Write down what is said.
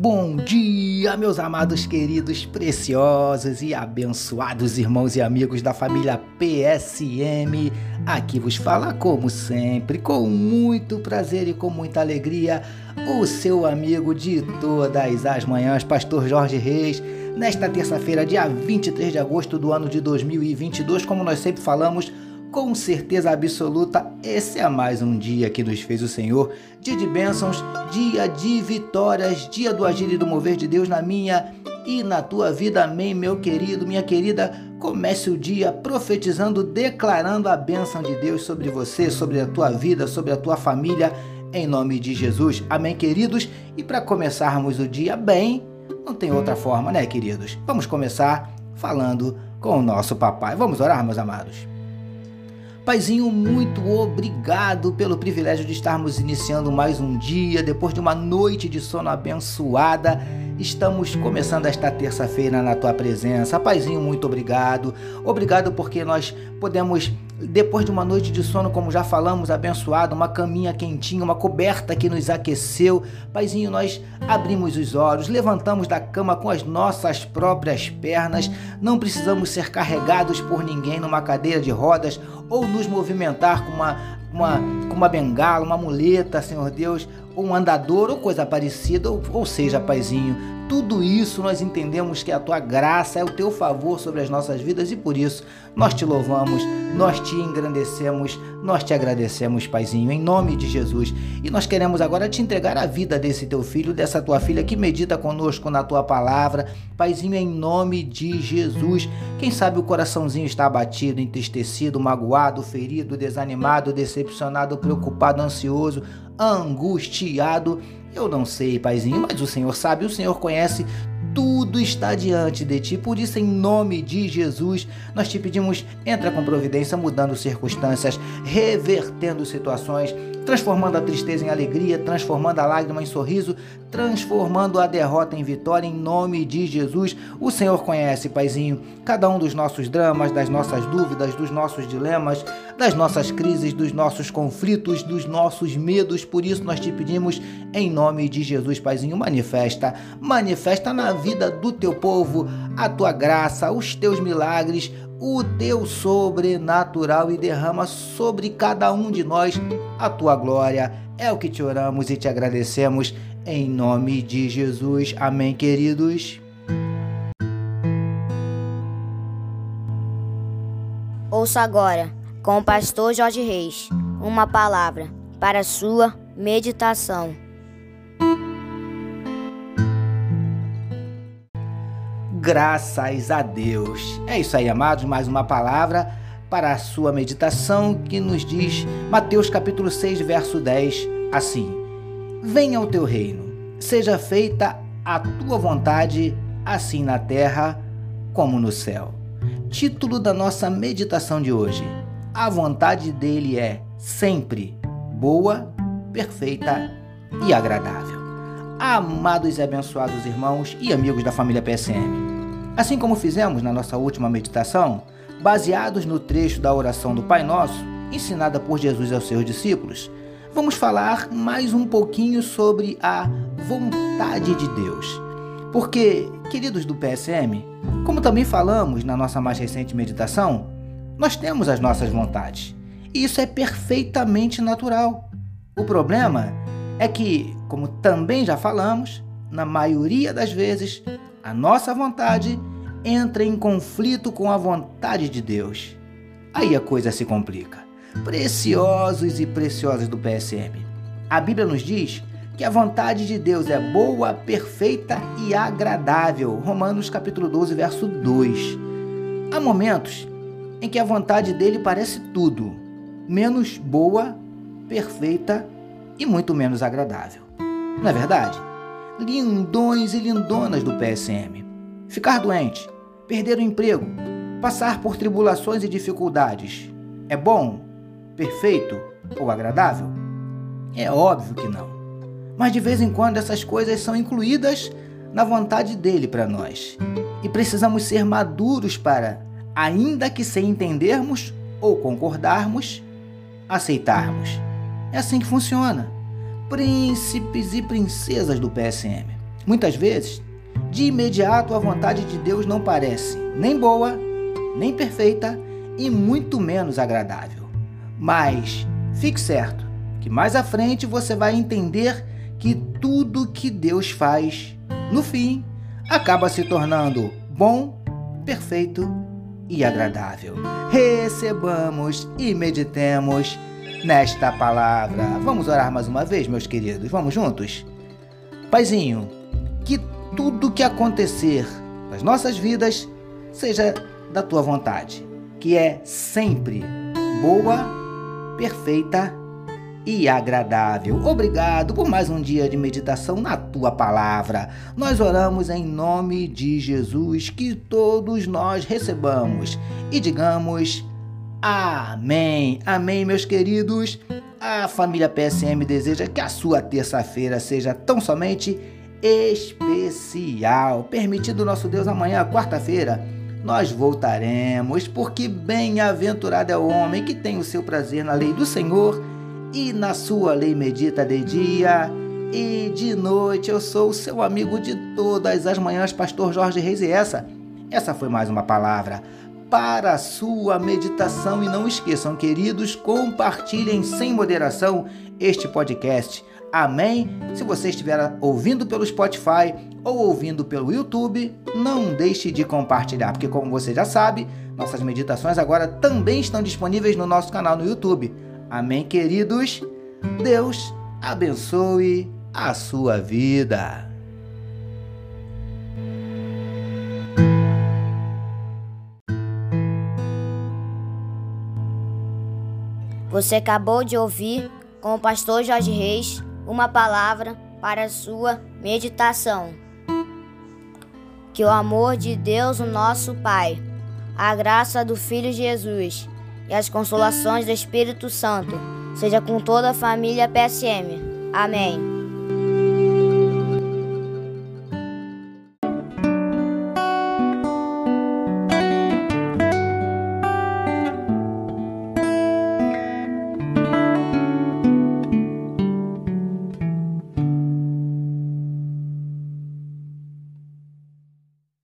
Bom dia, meus amados, queridos, preciosos e abençoados irmãos e amigos da família PSM. Aqui vos fala, como sempre, com muito prazer e com muita alegria, o seu amigo de todas as manhãs, Pastor Jorge Reis. Nesta terça-feira, dia 23 de agosto do ano de 2022, como nós sempre falamos, com certeza absoluta, esse é mais um dia que nos fez o Senhor, dia de bênçãos, dia de vitórias, dia do agir e do mover de Deus na minha e na tua vida. Amém, meu querido, minha querida. Comece o dia profetizando, declarando a bênção de Deus sobre você, sobre a tua vida, sobre a tua família, em nome de Jesus. Amém, queridos. E para começarmos o dia bem, não tem outra forma, né, queridos? Vamos começar falando com o nosso papai. Vamos orar, meus amados. Paizinho, muito obrigado pelo privilégio de estarmos iniciando mais um dia, depois de uma noite de sono abençoada. Estamos começando esta terça-feira na tua presença. Paizinho, muito obrigado. Obrigado porque nós podemos, depois de uma noite de sono, como já falamos, abençoado, uma caminha quentinha, uma coberta que nos aqueceu. Paizinho, nós abrimos os olhos, levantamos da cama com as nossas próprias pernas. Não precisamos ser carregados por ninguém numa cadeira de rodas ou nos movimentar com uma, uma, com uma bengala, uma muleta, Senhor Deus um andador ou coisa parecida, ou, ou seja, paizinho, tudo isso nós entendemos que a tua graça é o teu favor sobre as nossas vidas e por isso nós te louvamos, nós te engrandecemos, nós te agradecemos, Paizinho, em nome de Jesus. E nós queremos agora te entregar a vida desse teu filho, dessa tua filha que medita conosco na tua palavra, Paizinho, em nome de Jesus. Quem sabe o coraçãozinho está abatido, entristecido, magoado, ferido, desanimado, decepcionado, preocupado, ansioso, angustiado. Eu não sei, paizinho, mas o Senhor sabe, o Senhor conhece tudo está diante de ti. Por isso, em nome de Jesus, nós te pedimos, entra com providência, mudando circunstâncias, revertendo situações, transformando a tristeza em alegria, transformando a lágrima em sorriso, transformando a derrota em vitória, em nome de Jesus. O Senhor conhece, Paizinho, cada um dos nossos dramas, das nossas dúvidas, dos nossos dilemas, das nossas crises, dos nossos conflitos, dos nossos medos. Por isso, nós te pedimos, em nome de Jesus, Paizinho, manifesta, manifesta na vida do teu povo a tua graça, os teus milagres, o teu sobrenatural e derrama sobre cada um de nós a tua glória. É o que te oramos e te agradecemos em nome de Jesus. Amém, queridos. Ouça agora, com o pastor Jorge Reis, uma palavra para sua meditação. Graças a Deus. É isso aí, amados, mais uma palavra para a sua meditação que nos diz Mateus capítulo 6, verso 10, assim: Venha o teu reino, seja feita a tua vontade, assim na terra como no céu. Título da nossa meditação de hoje: A vontade dele é sempre boa, perfeita e agradável. Amados e abençoados irmãos e amigos da família PSM, assim como fizemos na nossa última meditação, baseados no trecho da oração do Pai Nosso, ensinada por Jesus aos seus discípulos, vamos falar mais um pouquinho sobre a vontade de Deus. Porque, queridos do PSM, como também falamos na nossa mais recente meditação, nós temos as nossas vontades. E isso é perfeitamente natural. O problema é que, como também já falamos, na maioria das vezes, a nossa vontade entra em conflito com a vontade de Deus. Aí a coisa se complica. Preciosos e preciosas do PSM. A Bíblia nos diz que a vontade de Deus é boa, perfeita e agradável. Romanos capítulo 12, verso 2. Há momentos em que a vontade dele parece tudo, menos boa, perfeita e muito menos agradável. Não é verdade? Lindões e lindonas do PSM. Ficar doente, perder o emprego, passar por tribulações e dificuldades é bom, perfeito ou agradável? É óbvio que não. Mas de vez em quando essas coisas são incluídas na vontade dele para nós. E precisamos ser maduros para, ainda que sem entendermos ou concordarmos, aceitarmos. É assim que funciona. Príncipes e princesas do PSM. Muitas vezes, de imediato a vontade de Deus não parece nem boa, nem perfeita e muito menos agradável. Mas fique certo que mais à frente você vai entender que tudo que Deus faz, no fim, acaba se tornando bom, perfeito e agradável. Recebamos e meditemos nesta palavra. Vamos orar mais uma vez, meus queridos. Vamos juntos? Paizinho, tudo que acontecer nas nossas vidas seja da tua vontade, que é sempre boa, perfeita e agradável. Obrigado por mais um dia de meditação na tua palavra. Nós oramos em nome de Jesus, que todos nós recebamos e digamos amém. Amém, meus queridos. A família PSM deseja que a sua terça-feira seja tão somente especial. Permitido nosso Deus, amanhã, quarta-feira, nós voltaremos, porque bem-aventurado é o homem que tem o seu prazer na lei do Senhor e na sua lei medita de dia e de noite. Eu sou o seu amigo de todas as manhãs, pastor Jorge Reis, e essa, essa foi mais uma palavra para a sua meditação. E não esqueçam, queridos, compartilhem sem moderação este podcast. Amém? Se você estiver ouvindo pelo Spotify ou ouvindo pelo YouTube, não deixe de compartilhar, porque como você já sabe, nossas meditações agora também estão disponíveis no nosso canal no YouTube. Amém, queridos? Deus abençoe a sua vida. Você acabou de ouvir com o pastor Jorge Reis uma palavra para sua meditação. Que o amor de Deus, o nosso Pai, a graça do Filho Jesus e as consolações do Espírito Santo seja com toda a família PSM. Amém.